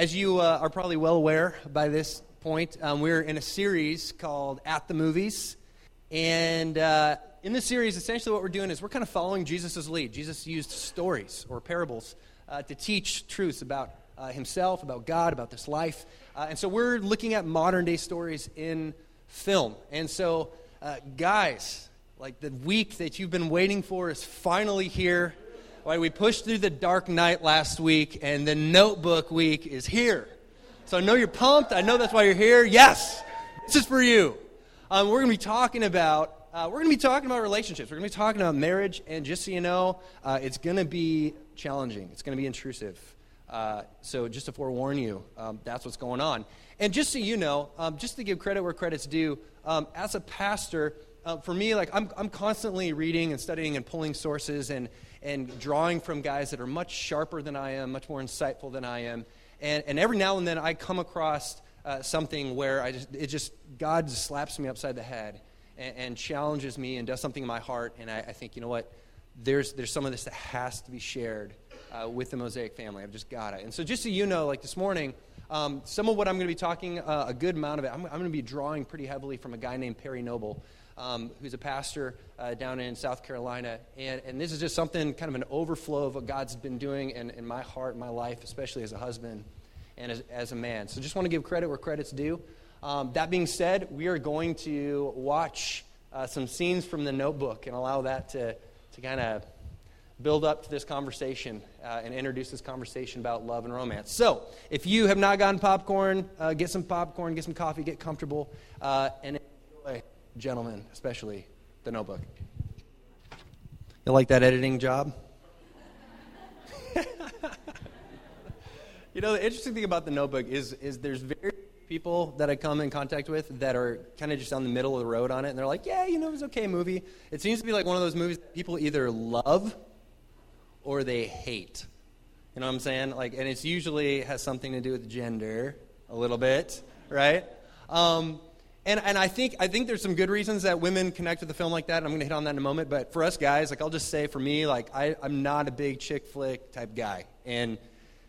As you uh, are probably well aware by this point, um, we're in a series called At the Movies. And uh, in this series, essentially what we're doing is we're kind of following Jesus' lead. Jesus used stories or parables uh, to teach truths about uh, himself, about God, about this life. Uh, and so we're looking at modern day stories in film. And so, uh, guys, like the week that you've been waiting for is finally here. We pushed through the dark night last week, and the notebook week is here. So I know you're pumped. I know that's why you're here. Yes, this is for you. Um, we're going to be talking about uh, we're going to be talking about relationships. We're going to be talking about marriage, and just so you know, uh, it's going to be challenging. It's going to be intrusive. Uh, so just to forewarn you, um, that's what's going on. And just so you know, um, just to give credit where credit's due, um, as a pastor, uh, for me, like I'm, I'm constantly reading and studying and pulling sources and and drawing from guys that are much sharper than I am, much more insightful than I am. And, and every now and then I come across uh, something where I just, it just, God just slaps me upside the head and, and challenges me and does something in my heart. And I, I, think, you know what? There's, there's some of this that has to be shared uh, with the Mosaic family. I've just got it. And so, just so you know, like this morning, um, some of what I'm going to be talking, uh, a good amount of it, I'm, I'm going to be drawing pretty heavily from a guy named Perry Noble um, who's a pastor uh, down in South Carolina. And, and this is just something, kind of an overflow of what God's been doing in, in my heart, my life, especially as a husband and as, as a man. So just want to give credit where credit's due. Um, that being said, we are going to watch uh, some scenes from the notebook and allow that to, to kind of build up to this conversation uh, and introduce this conversation about love and romance. So, if you have not gotten popcorn, uh, get some popcorn, get some coffee, get comfortable, uh, and gentlemen, especially the notebook. You like that editing job? you know, the interesting thing about the notebook is, is there's very people that I come in contact with that are kind of just on the middle of the road on it, and they're like, yeah, you know, it was okay movie. It seems to be like one of those movies that people either love or they hate. You know what I'm saying? Like, and it's usually has something to do with gender a little bit, right? Um, and, and I, think, I think there's some good reasons that women connect with a film like that, and I'm going to hit on that in a moment. But for us guys, like I'll just say for me, like I, I'm not a big chick flick type guy. And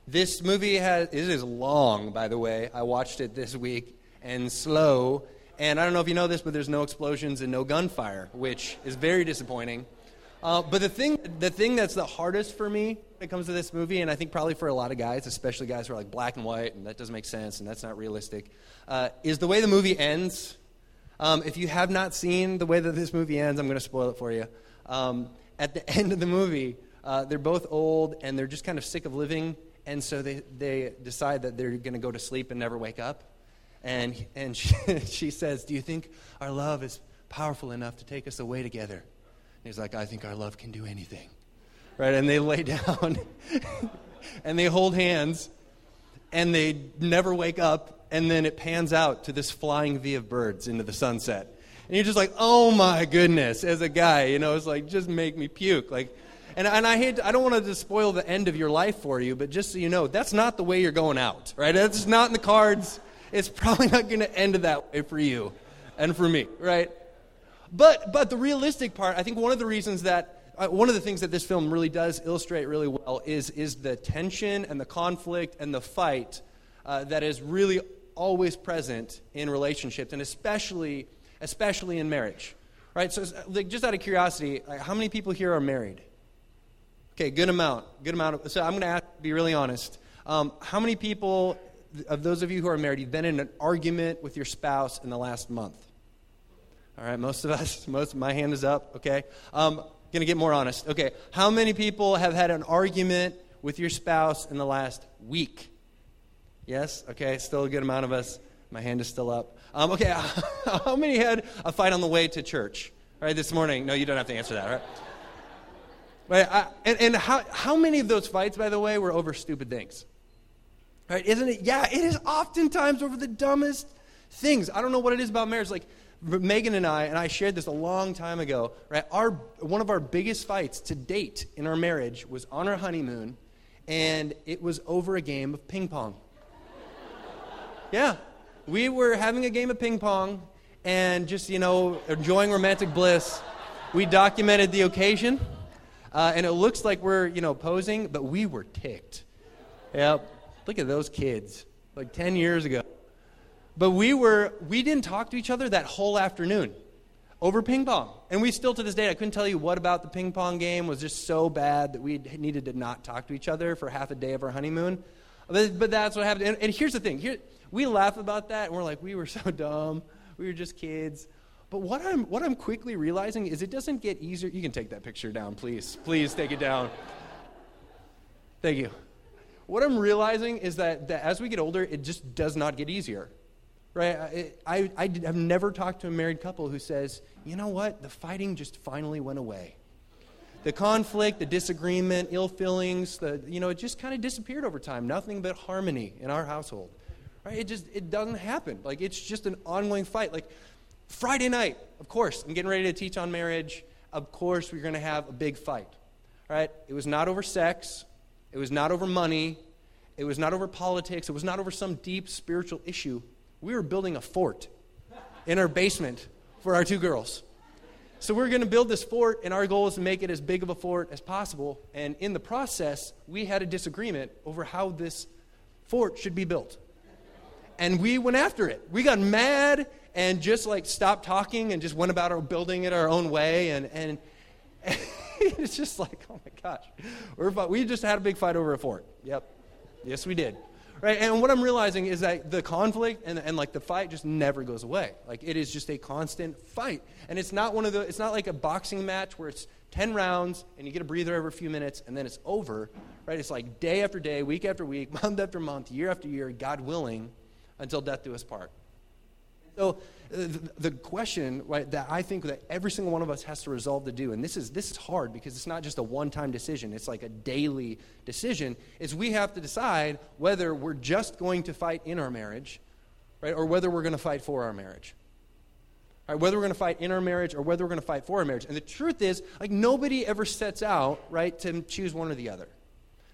this movie has, it is long, by the way. I watched it this week, and slow. And I don't know if you know this, but there's no explosions and no gunfire, which is very disappointing. Uh, but the thing, the thing that's the hardest for me when it comes to this movie, and I think probably for a lot of guys, especially guys who are like black and white, and that doesn't make sense, and that's not realistic, uh, is the way the movie ends. Um, if you have not seen the way that this movie ends, I'm going to spoil it for you. Um, at the end of the movie, uh, they're both old and they're just kind of sick of living, and so they, they decide that they're going to go to sleep and never wake up. And, and she, she says, Do you think our love is powerful enough to take us away together? He's like, I think our love can do anything. Right? And they lay down and they hold hands and they never wake up. And then it pans out to this flying V of birds into the sunset. And you're just like, oh my goodness, as a guy, you know, it's like, just make me puke. Like, and, and I hate, to, I don't want to spoil the end of your life for you, but just so you know, that's not the way you're going out, right? That's not in the cards. It's probably not going to end that way for you and for me, right? But, but the realistic part, I think one of the reasons that, uh, one of the things that this film really does illustrate really well is, is the tension and the conflict and the fight uh, that is really always present in relationships, and especially, especially in marriage. Right? So, like, just out of curiosity, how many people here are married? Okay, good amount. Good amount. Of, so I'm going to be really honest. Um, how many people, of those of you who are married, you've been in an argument with your spouse in the last month? All right, most of us, most my hand is up, okay? Um, gonna get more honest. Okay, how many people have had an argument with your spouse in the last week? Yes? Okay, still a good amount of us. My hand is still up. Um, okay, how many had a fight on the way to church? All right, this morning? No, you don't have to answer that, right? Right, I, and, and how, how many of those fights, by the way, were over stupid things? Right, isn't it? Yeah, it is oftentimes over the dumbest things. I don't know what it is about marriage. Like, Megan and I, and I shared this a long time ago, right? Our, one of our biggest fights to date in our marriage was on our honeymoon, and it was over a game of ping pong. yeah. We were having a game of ping pong and just, you know, enjoying romantic bliss. We documented the occasion, uh, and it looks like we're, you know, posing, but we were ticked. Yep. Look at those kids, like 10 years ago. But we were, we didn't talk to each other that whole afternoon over ping pong. And we still to this day, I couldn't tell you what about the ping pong game was just so bad that we needed to not talk to each other for half a day of our honeymoon. But, but that's what happened. And, and here's the thing Here, we laugh about that, and we're like, we were so dumb. We were just kids. But what I'm, what I'm quickly realizing is it doesn't get easier. You can take that picture down, please. Please take it down. Thank you. What I'm realizing is that, that as we get older, it just does not get easier. Right? I, I, I have never talked to a married couple who says, you know what? The fighting just finally went away. The conflict, the disagreement, ill feelings, the, you know, it just kind of disappeared over time. Nothing but harmony in our household. Right? It just it doesn't happen. Like it's just an ongoing fight. Like Friday night, of course, I'm getting ready to teach on marriage. Of course, we're going to have a big fight. Right? It was not over sex. It was not over money. It was not over politics. It was not over some deep spiritual issue. We were building a fort in our basement for our two girls. So we're going to build this fort, and our goal is to make it as big of a fort as possible. And in the process, we had a disagreement over how this fort should be built. And we went after it. We got mad and just like stopped talking and just went about our building it our own way. And, and, and it's just like, oh my gosh. We're, we just had a big fight over a fort. Yep. Yes, we did. Right? And what I'm realizing is that the conflict and, and like the fight just never goes away. Like it is just a constant fight. And it's not one of the, it's not like a boxing match where it's 10 rounds and you get a breather every few minutes and then it's over. Right? It's like day after day, week after week, month after month, year after year, God willing, until death do us part. So uh, the question right, that I think that every single one of us has to resolve to do, and this is this is hard because it's not just a one-time decision; it's like a daily decision. Is we have to decide whether we're just going to fight in our marriage, right, or whether we're going to fight for our marriage. Right, whether we're going to fight in our marriage or whether we're going to fight for our marriage. And the truth is, like nobody ever sets out right to choose one or the other,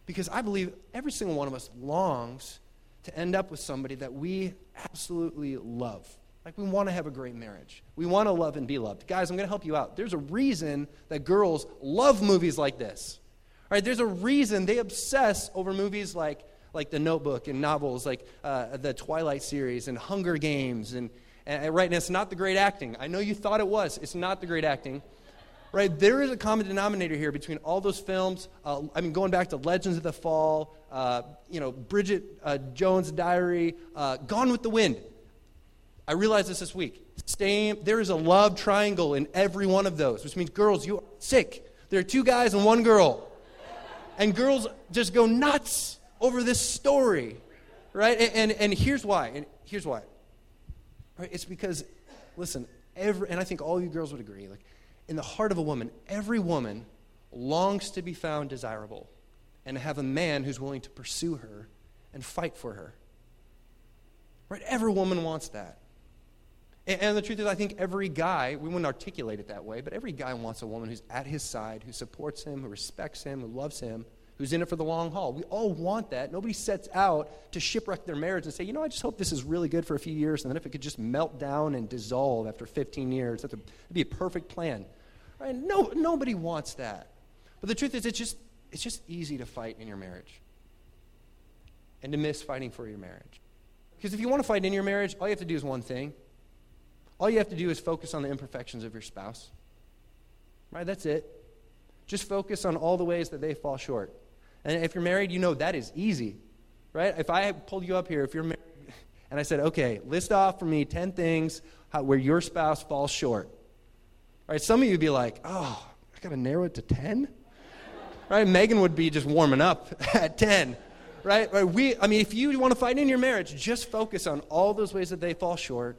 because I believe every single one of us longs to end up with somebody that we absolutely love like, we want to have a great marriage. We want to love and be loved. Guys, I'm going to help you out. There's a reason that girls love movies like this. All right, there's a reason they obsess over movies like, like The Notebook and novels like uh, the Twilight series and Hunger Games. And, and, right, and it's not the great acting. I know you thought it was. It's not the great acting. Right, there is a common denominator here between all those films. Uh, I mean, going back to Legends of the Fall, uh, you know, Bridget uh, Jones' Diary, uh, Gone with the Wind. I realized this this week. Same, there is a love triangle in every one of those, which means girls, you are sick. There are two guys and one girl. And girls just go nuts over this story, right? And, and, and here's why. And here's why. Right? It's because, listen, every, and I think all you girls would agree, like, in the heart of a woman, every woman longs to be found desirable and to have a man who's willing to pursue her and fight for her. Right? Every woman wants that. And, and the truth is, I think every guy, we wouldn't articulate it that way, but every guy wants a woman who's at his side, who supports him, who respects him, who loves him, who's in it for the long haul. We all want that. Nobody sets out to shipwreck their marriage and say, you know, I just hope this is really good for a few years, and then if it could just melt down and dissolve after 15 years, that'd be a perfect plan. Right? No, nobody wants that. But the truth is, it's just, it's just easy to fight in your marriage and to miss fighting for your marriage. Because if you want to fight in your marriage, all you have to do is one thing all you have to do is focus on the imperfections of your spouse. Right? That's it. Just focus on all the ways that they fall short. And if you're married, you know that is easy. Right? If I pulled you up here, if you're married, and I said, okay, list off for me 10 things how, where your spouse falls short. Right? Some of you would be like, oh, I got to narrow it to 10? Right? Megan would be just warming up at 10. Right? right? We, I mean, if you want to fight in your marriage, just focus on all those ways that they fall short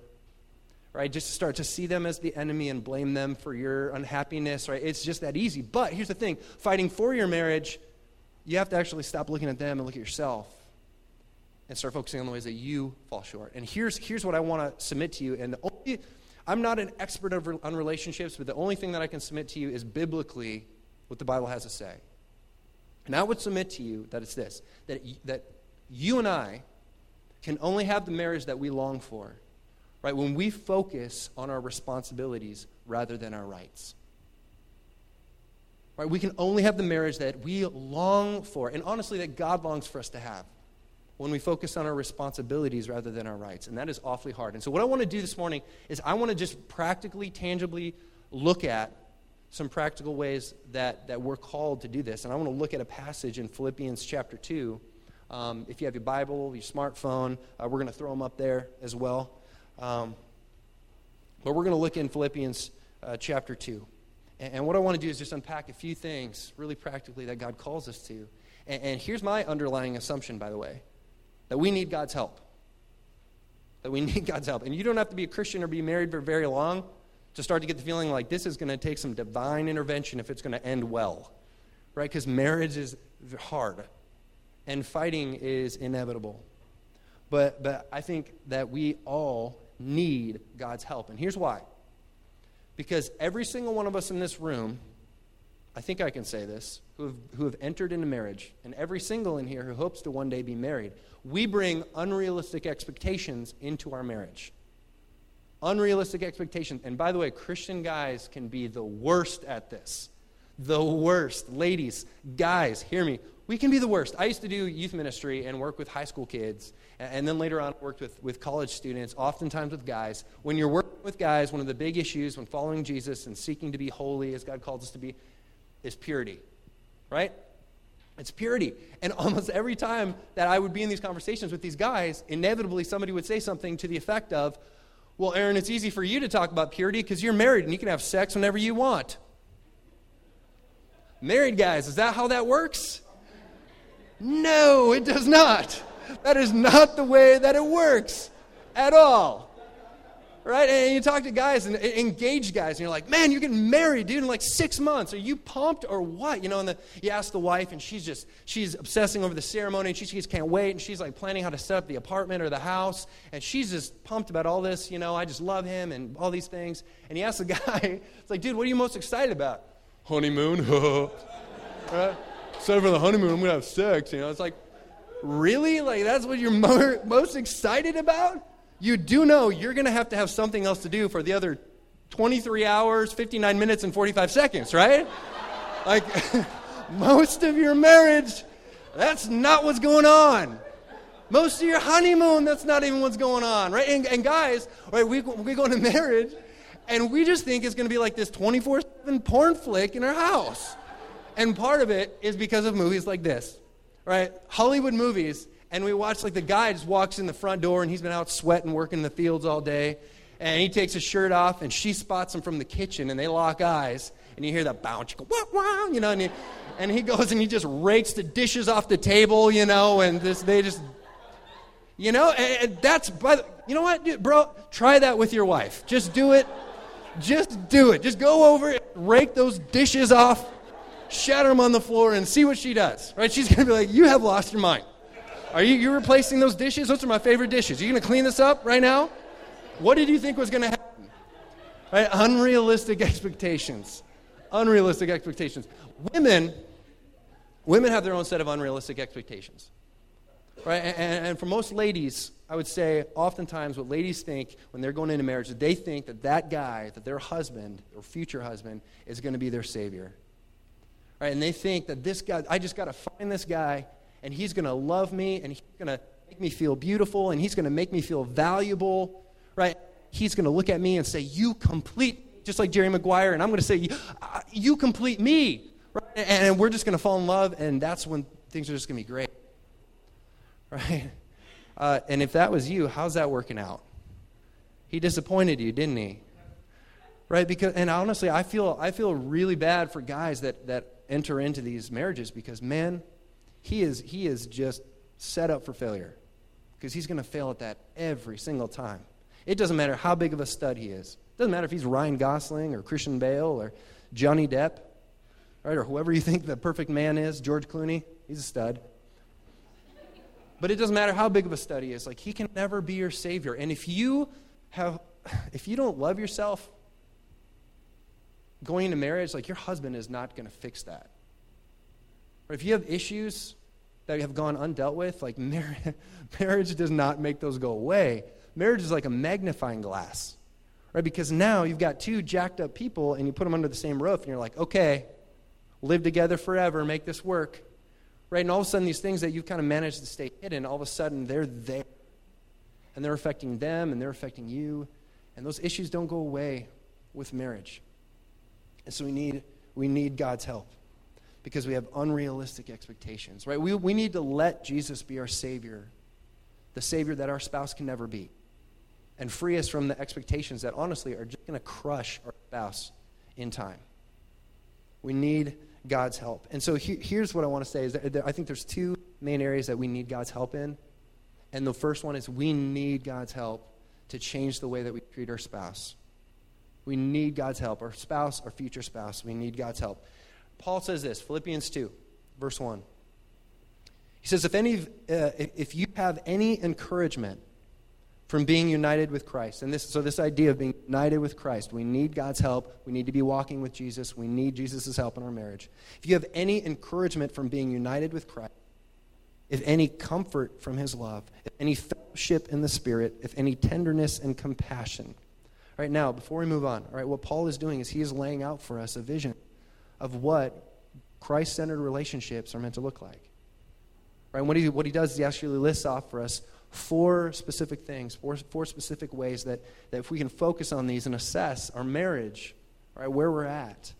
right? Just start to see them as the enemy and blame them for your unhappiness, right? It's just that easy. But here's the thing fighting for your marriage, you have to actually stop looking at them and look at yourself and start focusing on the ways that you fall short. And here's, here's what I want to submit to you. And only, I'm not an expert on relationships, but the only thing that I can submit to you is biblically what the Bible has to say. And I would submit to you that it's this that, that you and I can only have the marriage that we long for right? When we focus on our responsibilities rather than our rights. Right? We can only have the marriage that we long for, and honestly, that God longs for us to have. when we focus on our responsibilities rather than our rights. And that is awfully hard. And so, what I want to do this morning is I want to just practically, tangibly look at some practical ways that, that we're called to do this. And I want to look at a passage in Philippians chapter 2. Um, if you have your Bible, your smartphone, uh, we're going to throw them up there as well. Um, but we're going to look in Philippians uh, chapter 2. And, and, what I want to do is just unpack a few things, really practically, that God calls us to. And, and here's my underlying assumption, by the way that we need God's help. That we need God's help. And you don't have to be a Christian or be married for very long to start to get the feeling like this is going to take some divine intervention if it's going to end well. Right? Because marriage is hard and fighting is inevitable. But, but I think that we all need God's help. And here's why. Because every single one of us in this room, I think I can say this, who have, who have entered into marriage, and every single in here who hopes to one day be married, we bring unrealistic expectations into our marriage. Unrealistic expectations. And by the way, Christian guys can be the worst at this. The worst. Ladies, guys, hear me. We can be the worst. I used to do youth ministry and work with high school kids, and then later on I worked with, with college students, oftentimes with guys. When you're working with guys, one of the big issues when following Jesus and seeking to be holy as God calls us to be is purity, right? It's purity. And almost every time that I would be in these conversations with these guys, inevitably somebody would say something to the effect of, Well, Aaron, it's easy for you to talk about purity because you're married and you can have sex whenever you want. Married guys, is that how that works? No, it does not. That is not the way that it works at all right? And you talk to guys and engaged guys, and you're like, man, you're getting married, dude, in like six months. Are you pumped or what? You know, and the, you ask the wife, and she's just, she's obsessing over the ceremony, and she, just can't wait, and she's like planning how to set up the apartment or the house, and she's just pumped about all this, you know, I just love him and all these things. And you ask the guy, it's like, dude, what are you most excited about? Honeymoon, right? Instead of the honeymoon, I'm going to have sex, you know. It's like, really? Like, that's what you're mo- most excited about? you do know you're going to have to have something else to do for the other 23 hours, 59 minutes, and 45 seconds, right? like, most of your marriage, that's not what's going on. Most of your honeymoon, that's not even what's going on, right? And, and guys, right, we, we go into marriage, and we just think it's going to be like this 24 7 porn flick in our house. And part of it is because of movies like this, right? Hollywood movies. And we watch like the guy just walks in the front door and he's been out sweating working in the fields all day. And he takes his shirt off and she spots him from the kitchen and they lock eyes. And you hear that bounce. You go wah, wah, you know and he, and he goes and he just rakes the dishes off the table you know and this, they just you know and, that's by the, you know what bro? Try that with your wife. Just do it just do it just go over it rake those dishes off shatter them on the floor and see what she does right she's going to be like you have lost your mind are you you replacing those dishes? Those are my favorite dishes. Are you going to clean this up right now? What did you think was going to happen? Right? Unrealistic expectations. Unrealistic expectations. Women, women have their own set of unrealistic expectations. Right? And, and for most ladies, I would say oftentimes what ladies think when they're going into marriage is they think that that guy, that their husband or future husband, is going to be their savior. Right? And they think that this guy, I just got to find this guy and he's going to love me and he's going to make me feel beautiful and he's going to make me feel valuable, right? He's going to look at me and say, You complete, just like Jerry Maguire, and I'm going to say, You complete me, right? And we're just going to fall in love, and that's when things are just going to be great, right? Uh, and if that was you, how's that working out? He disappointed you, didn't he? Right? Because, and honestly, I feel, I feel really bad for guys that, that enter into these marriages because, man, he is, he is just set up for failure because he's going to fail at that every single time. It doesn't matter how big of a stud he is. It doesn't matter if he's Ryan Gosling or Christian Bale or Johnny Depp, right, or whoever you think the perfect man is, George Clooney, he's a stud. But it doesn't matter how big of a study is. Like he can never be your savior. And if you have if you don't love yourself going into marriage, like your husband is not going to fix that. Or if you have issues that have gone undealt with, like mar- marriage does not make those go away. Marriage is like a magnifying glass, right? Because now you've got two jacked up people and you put them under the same roof and you're like, okay, live together forever, make this work, Right? And all of a sudden, these things that you've kind of managed to stay hidden, all of a sudden, they're there. And they're affecting them, and they're affecting you. And those issues don't go away with marriage. And so we need, we need God's help because we have unrealistic expectations, right? We, we need to let Jesus be our Savior, the Savior that our spouse can never be, and free us from the expectations that honestly are just going to crush our spouse in time. We need God's help. And so he, here's what I want to say is that I think there's two main areas that we need God's help in. And the first one is we need God's help to change the way that we treat our spouse. We need God's help. Our spouse, our future spouse, we need God's help. Paul says this, Philippians 2, verse 1. He says, if, any, uh, if you have any encouragement from being united with Christ. And this, so, this idea of being united with Christ, we need God's help. We need to be walking with Jesus. We need Jesus' help in our marriage. If you have any encouragement from being united with Christ, if any comfort from his love, if any fellowship in the Spirit, if any tenderness and compassion. Right now, before we move on, all right, what Paul is doing is he is laying out for us a vision of what Christ centered relationships are meant to look like. Right? What he, what he does is he actually lists off for us four specific things, four, four specific ways that, that if we can focus on these and assess our marriage, right, where we're at,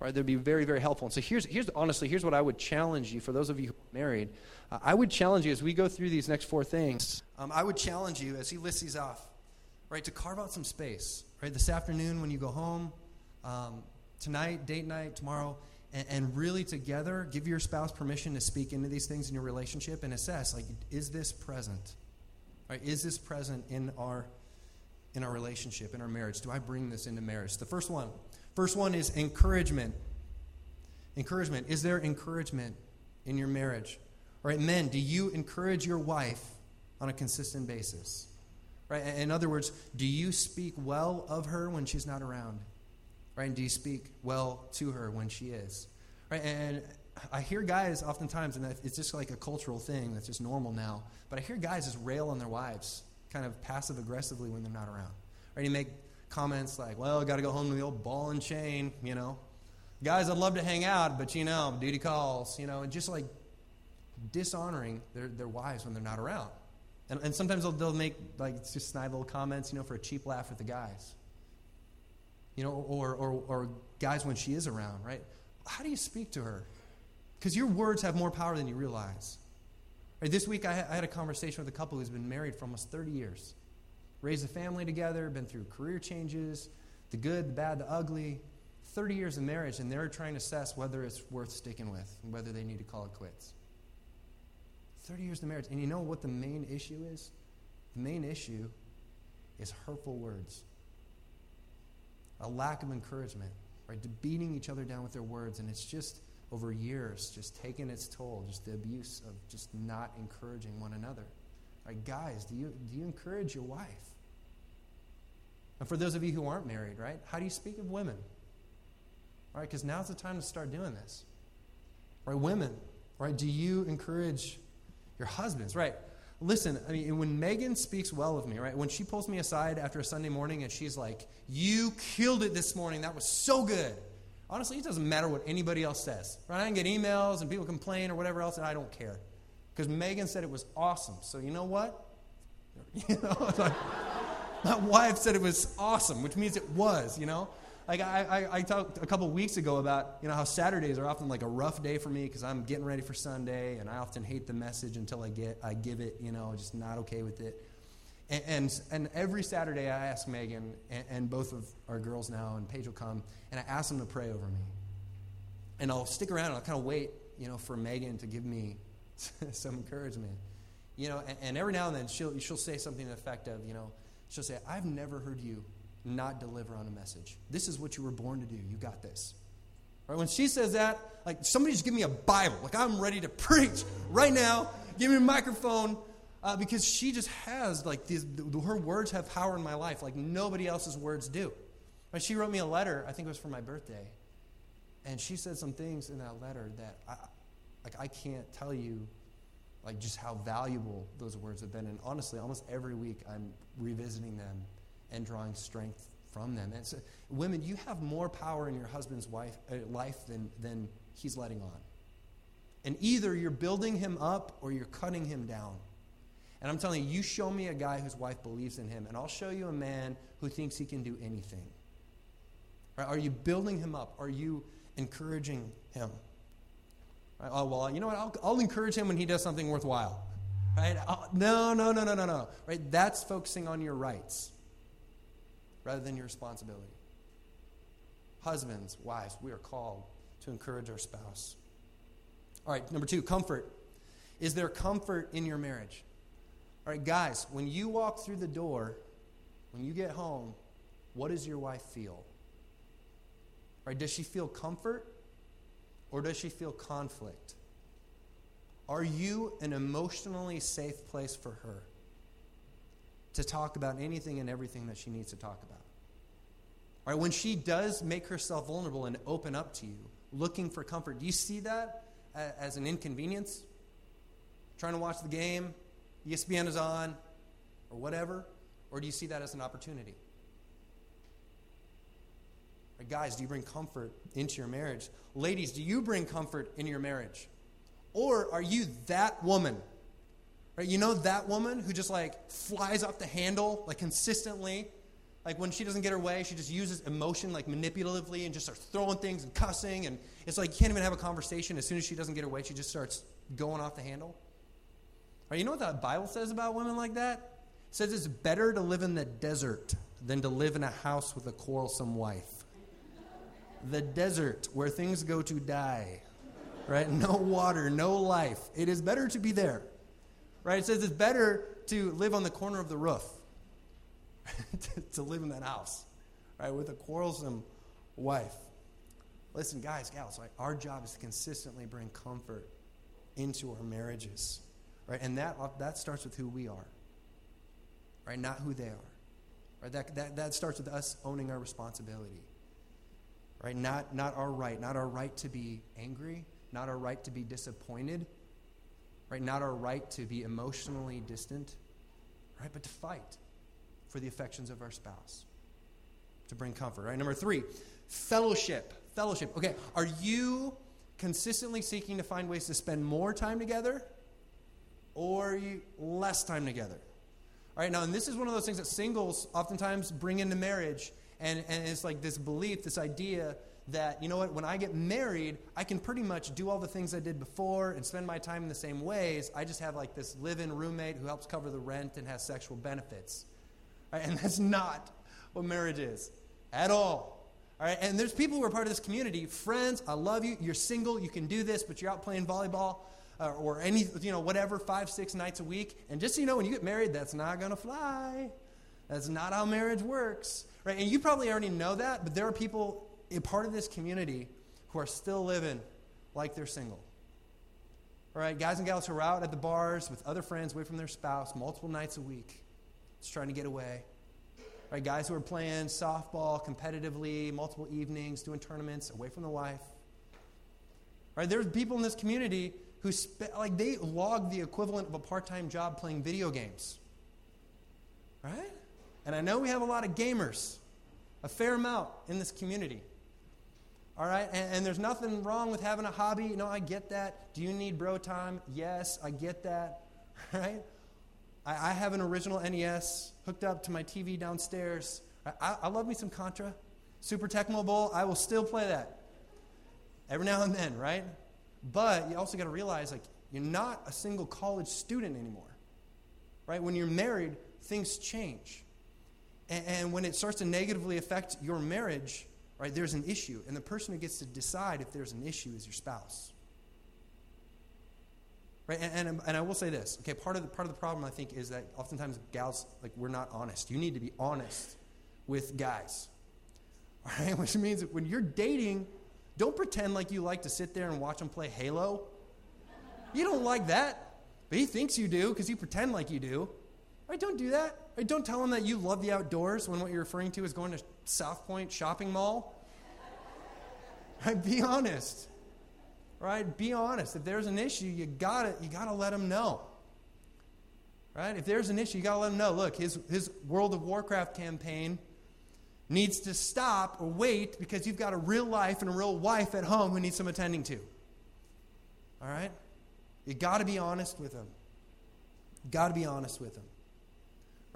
right, that'd be very, very helpful. And so here's, here's honestly, here's what I would challenge you for those of you who are married. Uh, I would challenge you as we go through these next four things. Um, I would challenge you as he lists these off, right, to carve out some space, right, this afternoon when you go home, um, tonight, date night, tomorrow and, and really together give your spouse permission to speak into these things in your relationship and assess like is this present? Right is this present in our in our relationship in our marriage? Do i bring this into marriage? The first one first one is encouragement. Encouragement is there encouragement in your marriage? Right men do you encourage your wife on a consistent basis? Right in other words do you speak well of her when she's not around right? And do you speak well to her when she is? Right? And I hear guys oftentimes, and it's just like a cultural thing that's just normal now, but I hear guys just rail on their wives kind of passive aggressively when they're not around. Right? You make comments like, well, got to go home to the old ball and chain, you know. Guys, I'd love to hang out, but you know, duty calls, you know, and just like dishonoring their, their wives when they're not around. And, and sometimes they'll, they'll make like just snide little comments, you know, for a cheap laugh with the guys you know, or, or, or guys when she is around, right? How do you speak to her? Because your words have more power than you realize. Right, this week, I had a conversation with a couple who's been married for almost 30 years, raised a family together, been through career changes, the good, the bad, the ugly. 30 years of marriage, and they're trying to assess whether it's worth sticking with and whether they need to call it quits. 30 years of marriage. And you know what the main issue is? The main issue is hurtful words a lack of encouragement, right? Beating each other down with their words. And it's just over years, just taking its toll, just the abuse of just not encouraging one another. Right, guys, do you, do you encourage your wife? And for those of you who aren't married, right, how do you speak of women? Right, because now's the time to start doing this. Right, women, right, do you encourage your husbands? Right, listen, I mean, when Megan speaks well of me, right? When she pulls me aside after a Sunday morning and she's like, You killed it this morning. That was so good. Honestly, it doesn't matter what anybody else says, right? I can get emails and people complain or whatever else, and I don't care. Because Megan said it was awesome. So, you know what? You know, like, my wife said it was awesome, which means it was, you know? Like I, I, I, talked a couple weeks ago about you know how Saturdays are often like a rough day for me because I'm getting ready for Sunday and I often hate the message until I get I give it you know just not okay with it. And and, and every Saturday I ask Megan and, and, both of our girls now and Paige will come and I ask them to pray over me. And I'll stick around and I'll kind of wait you know for Megan to give me some encouragement. You know, and, and every now and then she'll she'll say something to the effect of you know she'll say I've never heard you not deliver on a message. This is what you were born to do. You got this. Right? When she says that, like somebody just give me a Bible. Like I'm ready to preach right now. Give me a microphone. Uh, because she just has like these, the, her words have power in my life like nobody else's words do. She wrote me a letter. I think it was for my birthday, and she said some things in that letter that I, like I can't tell you, like just how valuable those words have been. And honestly, almost every week I'm revisiting them and drawing strength from them. And so, women, you have more power in your husband's wife, uh, life than, than he's letting on. And either you're building him up or you're cutting him down. And I'm telling you, you show me a guy whose wife believes in him, and I'll show you a man who thinks he can do anything. Right? Are you building him up? Are you encouraging him? Right? Oh, well, you know what? I'll, I'll encourage him when he does something worthwhile. Right? No, no, no, no, no, no. Right? That's focusing on your rights rather than your responsibility. Husbands, wives, we are called to encourage our spouse. All right, number two, comfort. Is there comfort in your marriage? All right, guys, when you walk through the door, when you get home, what does your wife feel? Right? Does she feel comfort or does she feel conflict? Are you an emotionally safe place for her to talk about anything and everything that she needs to talk about? All right, when she does make herself vulnerable and open up to you, looking for comfort, do you see that as an inconvenience? Trying to watch the game, ESPN is on, or whatever? Or do you see that as an opportunity? Right, guys, do you bring comfort into your marriage? Ladies, do you bring comfort into your marriage? Or are you that woman? Right? You know that woman who just like flies off the handle like consistently? Like when she doesn't get her way, she just uses emotion like manipulatively and just starts throwing things and cussing and it's like you can't even have a conversation. As soon as she doesn't get her way, she just starts going off the handle. Right? You know what the Bible says about women like that? It says it's better to live in the desert than to live in a house with a quarrelsome wife the desert where things go to die, right? No water, no life. It is better to be there, right? It says it's better to live on the corner of the roof, to, live in that house, right, with a quarrelsome wife. Listen, guys, gals, right, our job is to consistently bring comfort into our marriages, right? And that, that starts with who we are, right? Not who they are. Right? That, that, that starts with us owning our responsibility right? Not, not our right, not our right to be angry, not our right to be disappointed, right? Not our right to be emotionally distant, right? But to fight for the affections of our spouse, to bring comfort, right? Number three, fellowship. Fellowship. Okay, are you consistently seeking to find ways to spend more time together or less time together? All right, now, and this is one of those things that singles oftentimes bring into marriage and, and it's like this belief, this idea that, you know what, when I get married, I can pretty much do all the things I did before and spend my time in the same ways. I just have like this live in roommate who helps cover the rent and has sexual benefits. Right? And that's not what marriage is at all. All right, and there's people who are part of this community, friends, I love you, you're single, you can do this, but you're out playing volleyball uh, or any, you know, whatever, five, six nights a week. And just so you know, when you get married, that's not going to fly. That's not how marriage works. Right? And you probably already know that, but there are people a part of this community who are still living like they're single. All right, guys and gals who are out at the bars with other friends away from their spouse multiple nights a week, just trying to get away. All right, guys who are playing softball competitively multiple evenings, doing tournaments away from the wife. All right, there's people in this community who spe- like they log the equivalent of a part-time job playing video games. Right? And I know we have a lot of gamers, a fair amount in this community. All right? And, and, there's nothing wrong with having a hobby. No, I get that. Do you need bro time? Yes, I get that. Right? I, I have an original NES hooked up to my TV downstairs. I, I, love me some Contra. Super Tecmo Bowl, I will still play that. Every now and then, right? But you also got to realize, like, you're not a single college student anymore. Right? When you're married, things change. And, and when it starts to negatively affect your marriage, right, there's an issue. And the person who gets to decide if there's an issue is your spouse. Right? And, and, and, I will say this, okay, part of, the, part of the problem, I think, is that oftentimes gals, like, we're not honest. You need to be honest with guys. Right? Which means that when you're dating, don't pretend like you like to sit there and watch them play Halo. You don't like that, but he thinks you do because you pretend like you do. Right? Don't do that. Right? Don't tell them that you love the outdoors when what you're referring to is going to South Point Shopping Mall. Right? Be honest. Right? Be honest. If there's an issue, you got to you got to let them know. Right? If there's an issue, you got to let them know. Look, his his World of Warcraft campaign needs to stop or wait because you've got a real life and a real wife at home who needs some attending to. All right? You got to be honest with them. Got to be honest with them.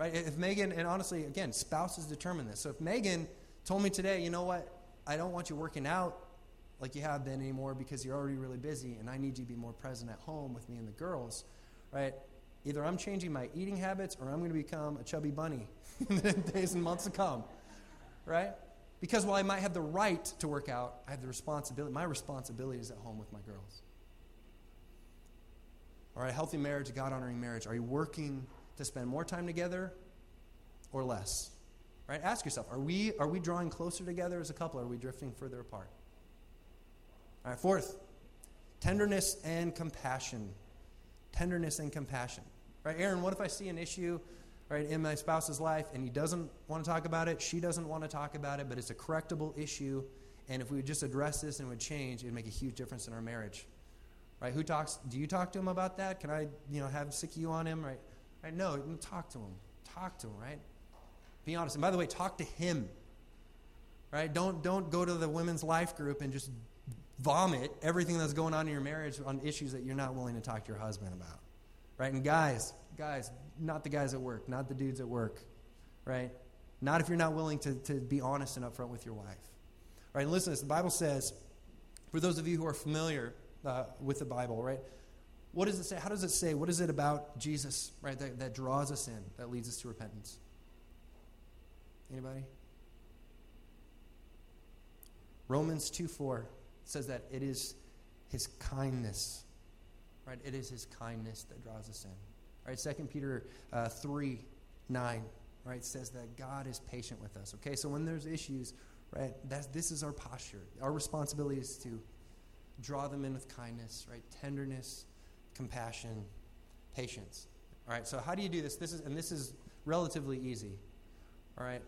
Right? If Megan, and honestly, again, spouses determine this. So if Megan told me today, you know what, I don't want you working out like you have been anymore because you're already really busy and I need you to be more present at home with me and the girls, right? Either I'm changing my eating habits or I'm going to become a chubby bunny in the days and months to come, right? Because while I might have the right to work out, I have the responsibility. My responsibility is at home with my girls. All right, healthy marriage, God honoring marriage. Are you working to spend more time together or less? Right? Ask yourself, are we, are we drawing closer together as a couple or are we drifting further apart? All right, fourth, tenderness and compassion. Tenderness and compassion. Right, Aaron, what if I see an issue right, in my spouse's life and he doesn't want to talk about it, she doesn't want to talk about it, but it's a correctable issue, and if we would just address this and would change, it would make a huge difference in our marriage. Right? Who talks? Do you talk to him about that? Can I, you know, have sick you on him? Right? Right? No, talk to him. Talk to him. Right? Be honest. And by the way, talk to him. Right? Don't don't go to the women's life group and just vomit everything that's going on in your marriage on issues that you're not willing to talk to your husband about. Right? And guys, guys, not the guys at work, not the dudes at work. Right? Not if you're not willing to, to be honest and upfront with your wife. Right? And listen, the Bible says, for those of you who are familiar uh, with the Bible, right? What does it say? How does it say? What is it about Jesus, right, that, that draws us in, that leads us to repentance? Anybody? Romans 2 4 says that it is his kindness, right? It is his kindness that draws us in. Right? 2 Peter uh, 3 9, right, says that God is patient with us. Okay, so when there's issues, right, that's, this is our posture. Our responsibility is to draw them in with kindness, right? Tenderness, compassion, patience. All right, so how do you do this? This is and this is relatively easy. All right.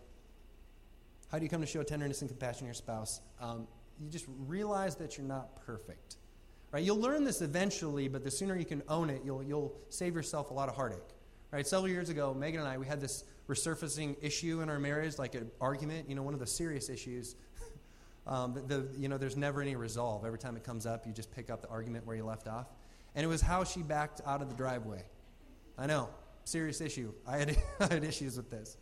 How do you come to show tenderness and compassion to your spouse? Um, you just realize that you're not perfect. Right? You'll learn this eventually, but the sooner you can own it, you'll, you'll save yourself a lot of heartache. Right? Several years ago, Megan and I, we had this resurfacing issue in our marriage, like an argument, you know, one of the serious issues um, the, the, you know, there's never any resolve. Every time it comes up, you just pick up the argument where you left off. And it was how she backed out of the driveway. I know, serious issue. I had, I had issues with this.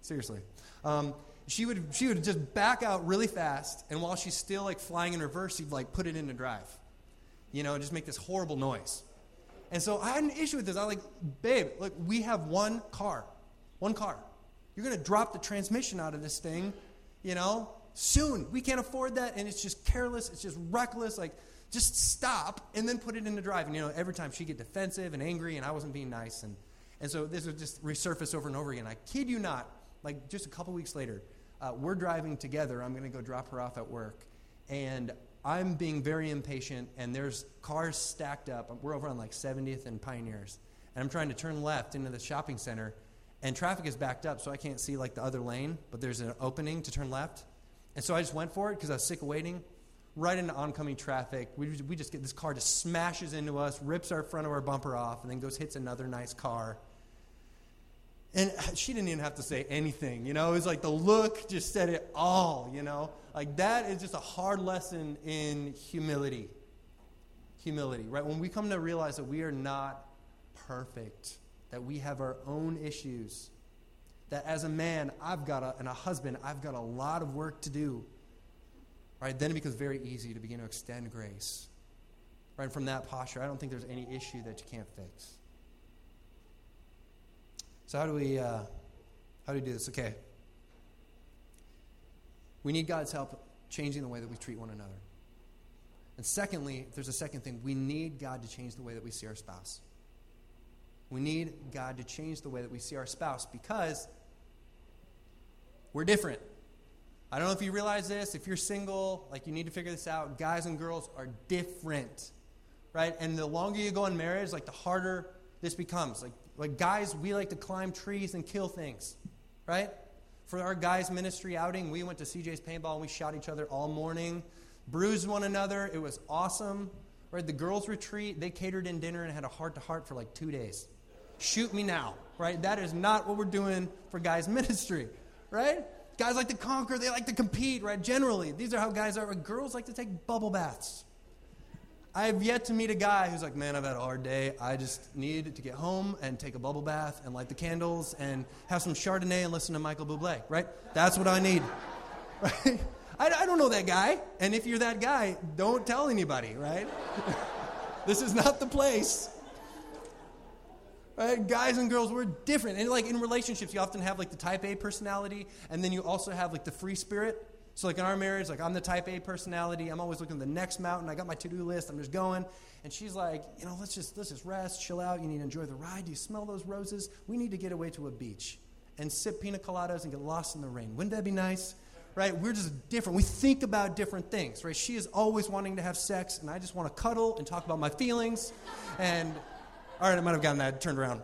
Seriously. Um, she would she would just back out really fast, and while she's still like flying in reverse, she'd like put it into drive, you know, just make this horrible noise. And so I had an issue with this. I was like, babe, look, we have one car, one car. You're gonna drop the transmission out of this thing, you know, soon. We can't afford that, and it's just careless, it's just reckless. Like, just stop and then put it into drive. And, you know, every time she'd get defensive and angry, and I wasn't being nice. And, and so this would just resurface over and over again. I kid you not, like just a couple weeks later, uh, we're driving together. I'm going to go drop her off at work. And I'm being very impatient, and there's cars stacked up. We're over on like 70th and Pioneers. And I'm trying to turn left into the shopping center, and traffic is backed up, so I can't see like the other lane, but there's an opening to turn left. And so I just went for it because I was sick of waiting. Right into oncoming traffic. We, we just get this car just smashes into us, rips our front of our bumper off, and then goes hits another nice car. And she didn't even have to say anything, you know. It was like the look just said it all, you know. Like that is just a hard lesson in humility. Humility, right? When we come to realize that we are not perfect, that we have our own issues, that as a man, I've got a, and a husband, I've got a lot of work to do. Right? Then it becomes very easy to begin to extend grace. Right? From that posture, I don't think there's any issue that you can't fix. So how do we uh, how do we do this? Okay. We need God's help changing the way that we treat one another. And secondly, there's a second thing, we need God to change the way that we see our spouse. We need God to change the way that we see our spouse because we're different. I don't know if you realize this. If you're single, like you need to figure this out. Guys and girls are different, right? And the longer you go in marriage, like the harder this becomes. Like, like guys, we like to climb trees and kill things, right? For our guys' ministry outing, we went to CJ's paintball and we shot each other all morning, bruised one another. It was awesome. Right? The girls' retreat, they catered in dinner and had a heart to heart for like two days. Shoot me now, right? That is not what we're doing for guys' ministry, right? Guys like to conquer, they like to compete, right? Generally, these are how guys are. Girls like to take bubble baths. I have yet to meet a guy who's like, man, I've had a hard day. I just need to get home and take a bubble bath and light the candles and have some Chardonnay and listen to Michael Bublé, right? That's what I need. Right? I, I don't know that guy. And if you're that guy, don't tell anybody, right? this is not the place. Right? Guys and girls, we're different. And like in relationships, you often have like the type A personality, and then you also have like the free spirit. So like in our marriage, like I'm the type A personality. I'm always looking at the next mountain. I got my to-do list. I'm just going. And she's like, you know, let's just let's just rest, chill out. You need to enjoy the ride. Do you smell those roses? We need to get away to a beach and sip pina coladas and get lost in the rain. Wouldn't that be nice? Right? We're just different. We think about different things, right? She is always wanting to have sex, and I just want to cuddle and talk about my feelings. And all right, I might have gotten that turned around.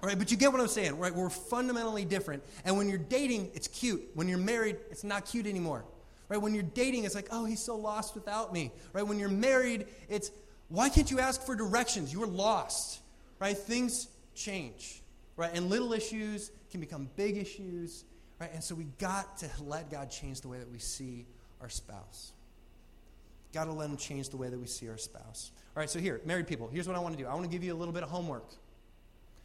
All right, but you get what I'm saying, right? We're fundamentally different. And when you're dating, it's cute. When you're married, it's not cute anymore. Right? When you're dating, it's like, oh, he's so lost without me. Right? When you're married, it's, why can't you ask for directions? You're lost. Right? Things change. Right? And little issues can become big issues. Right? And so we got to let God change the way that we see our spouse. Got to let them change the way that we see our spouse. All right, so here, married people, here's what I want to do. I want to give you a little bit of homework.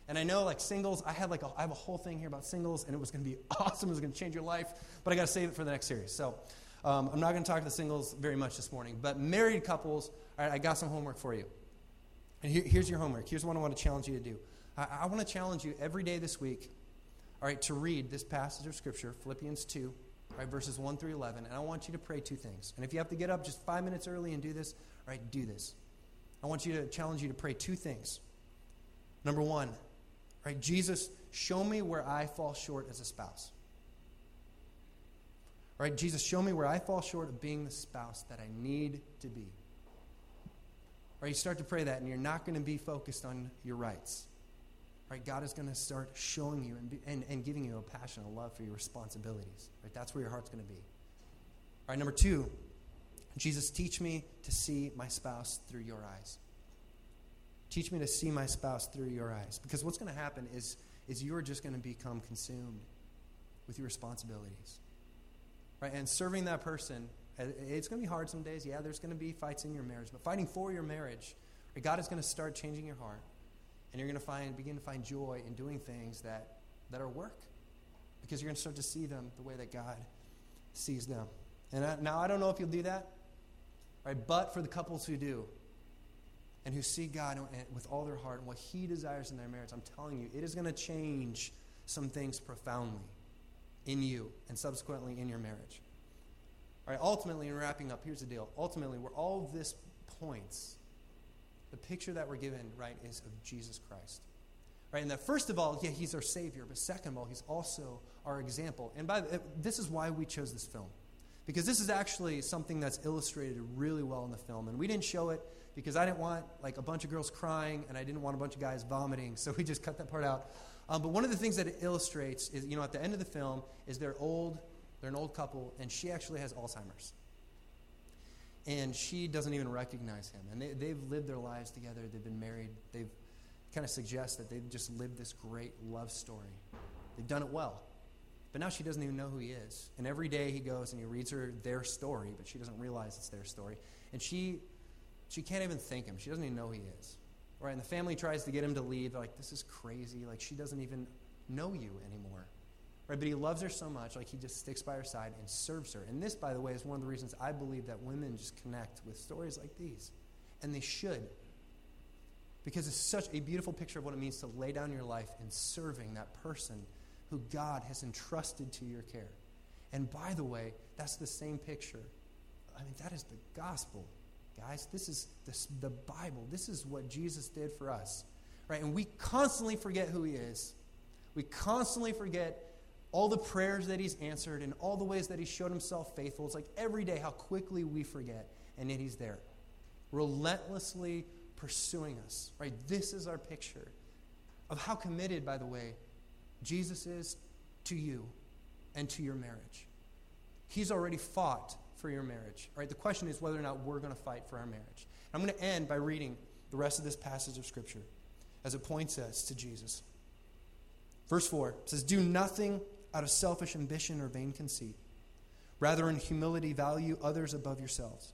And I know, like singles, I had like a, I have a whole thing here about singles, and it was going to be awesome. It was going to change your life, but I got to save it for the next series. So um, I'm not going to talk to the singles very much this morning. But married couples, all right, I got some homework for you. And here, here's your homework. Here's what I want to challenge you to do. I, I want to challenge you every day this week, all right, to read this passage of Scripture, Philippians 2, right, verses 1 through 11. And I want you to pray two things. And if you have to get up just five minutes early and do this, right, do this. I want you to challenge you to pray two things. Number one, right, Jesus, show me where I fall short as a spouse. Right, Jesus, show me where I fall short of being the spouse that I need to be. Right, you start to pray that, and you're not going to be focused on your rights. Right, God is going to start showing you and, and, and giving you a passion, a love for your responsibilities. Right, that's where your heart's going to be. All right, number two, Jesus, teach me to see my spouse through your eyes. Teach me to see my spouse through your eyes. Because what's going to happen is, is you're just going to become consumed with your responsibilities. Right? And serving that person, it's going to be hard some days. Yeah, there's going to be fights in your marriage. But fighting for your marriage, God is going to start changing your heart. And you're going to find, begin to find joy in doing things that, that are work. Because you're going to start to see them the way that God sees them. And I, now, I don't know if you'll do that. Right? But for the couples who do, and who see God with all their heart and what He desires in their marriage, I'm telling you, it is going to change some things profoundly in you and subsequently in your marriage. All right, ultimately, in wrapping up, here's the deal. Ultimately, where all of this points, the picture that we're given, right, is of Jesus Christ. Right, and that first of all, yeah, he's our Savior, but second of all, he's also our example. And by the, this is why we chose this film. Because this is actually something that's illustrated really well in the film. And we didn't show it because I didn't want like a bunch of girls crying and I didn't want a bunch of guys vomiting. So we just cut that part out. Um, but one of the things that it illustrates is, you know, at the end of the film, is they're old, they're an old couple, and she actually has Alzheimer's. And she doesn't even recognize him. And they, they've lived their lives together, they've been married, they've kind of suggest that they've just lived this great love story. They've done it well. But now she doesn't even know who he is. And every day he goes and he reads her their story, but she doesn't realize it's their story. And she she can't even thank him. She doesn't even know who he is. Right? And the family tries to get him to leave. They're like, this is crazy. Like she doesn't even know you anymore. Right? But he loves her so much, like he just sticks by her side and serves her. And this, by the way, is one of the reasons I believe that women just connect with stories like these. And they should. Because it's such a beautiful picture of what it means to lay down your life in serving that person who God has entrusted to your care. And by the way, that's the same picture. I mean, that is the gospel, guys. This is this, the Bible. This is what Jesus did for us. Right? And we constantly forget who he is. We constantly forget all the prayers that he's answered and all the ways that he showed himself faithful. It's like every day how quickly we forget, and yet he's there, relentlessly pursuing us. Right? This is our picture of how committed, by the way, Jesus is to you and to your marriage. He's already fought for your marriage. Right? The question is whether or not we're going to fight for our marriage. I'm going to end by reading the rest of this passage of Scripture as it points us to Jesus. Verse 4 says, Do nothing out of selfish ambition or vain conceit. Rather, in humility, value others above yourselves,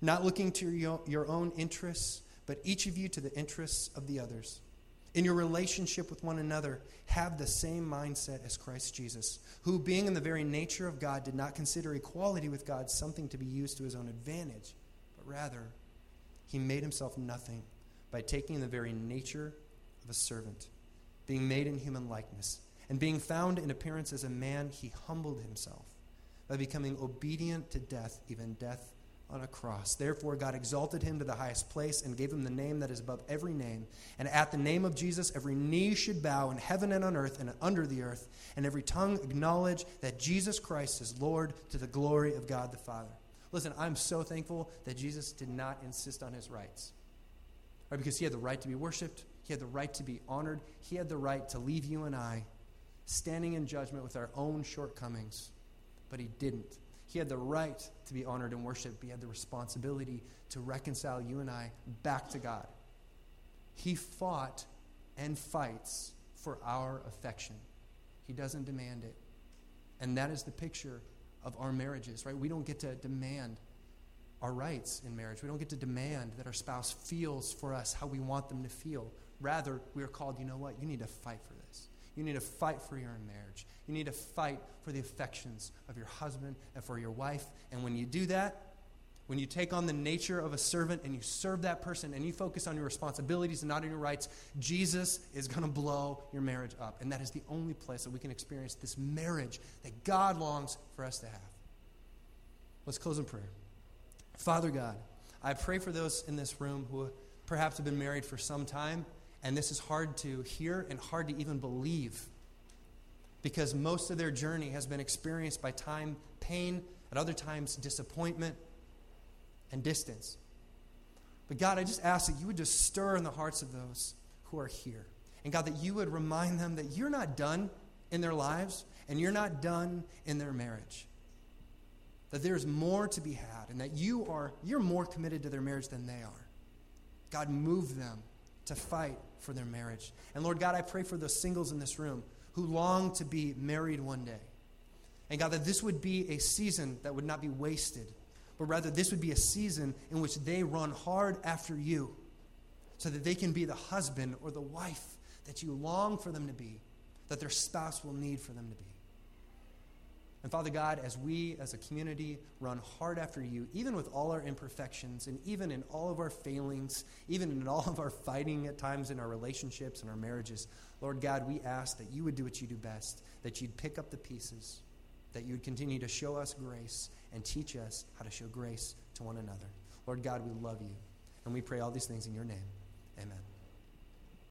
not looking to your, own interests, but each of you to the interests of the others. In your relationship with one another, have the same mindset as Christ Jesus, who, being in the very nature of God, did not consider equality with God something to be used to his own advantage, but rather, he made himself nothing by taking the very nature of a servant, being made in human likeness, and being found in appearance as a man, he humbled himself by becoming obedient to death, even death on a cross. Therefore, God exalted him to the highest place and gave him the name that is above every name. And at the name of Jesus, every knee should bow in heaven and on earth and under the earth, and every tongue acknowledge that Jesus Christ is Lord to the glory of God the Father. Listen, I'm so thankful that Jesus did not insist on his rights. Right? Because he had the right to be worshiped, he had the right to be honored, he had the right to leave you and I standing in judgment with our own shortcomings. But he didn't. He had the right to be honored and worshiped. He had the responsibility to reconcile you and I back to God. He fought and fights for our affection. He doesn't demand it. And that is the picture of our marriages, right? We don't get to demand our rights in marriage. We don't get to demand that our spouse feels for us how we want them to feel. Rather, we are called, you know what? You need to fight for this. You need to fight for your marriage. You need to fight for the affections of your husband and for your wife. And when you do that, when you take on the nature of a servant and you serve that person and you focus on your responsibilities and not on your rights, Jesus is going to blow your marriage up. And that is the only place that we can experience this marriage that God longs for us to have. Let's close in prayer. Father God, I pray for those in this room who perhaps have been married for some time, and this is hard to hear and hard to even believe because most of their journey has been experienced by time, pain, at other times, disappointment and distance. But God, I just ask that you would just stir in the hearts of those who are here. And God, that you would remind them that you're not done in their lives and you're not done in their marriage. That there's more to be had and that you are you're more committed to their marriage than they are. God, move them to fight for their marriage. And Lord God, I pray for the singles in this room who long to be married one day. And God, that this would be a season that would not be wasted, but rather this would be a season in which they run hard after you so that they can be the husband or the wife that you long for them to be, that their spouse will need for them to be. And Father God, as we as a community run hard after you, even with all our imperfections and even in all of our failings, even in all of our fighting at times in our relationships and our marriages, Lord God, we ask that you would do what you do best, that you'd pick up the pieces, that you would continue to show us grace and teach us how to show grace to one another. Lord God, we love you. And we pray all these things in your name. Amen.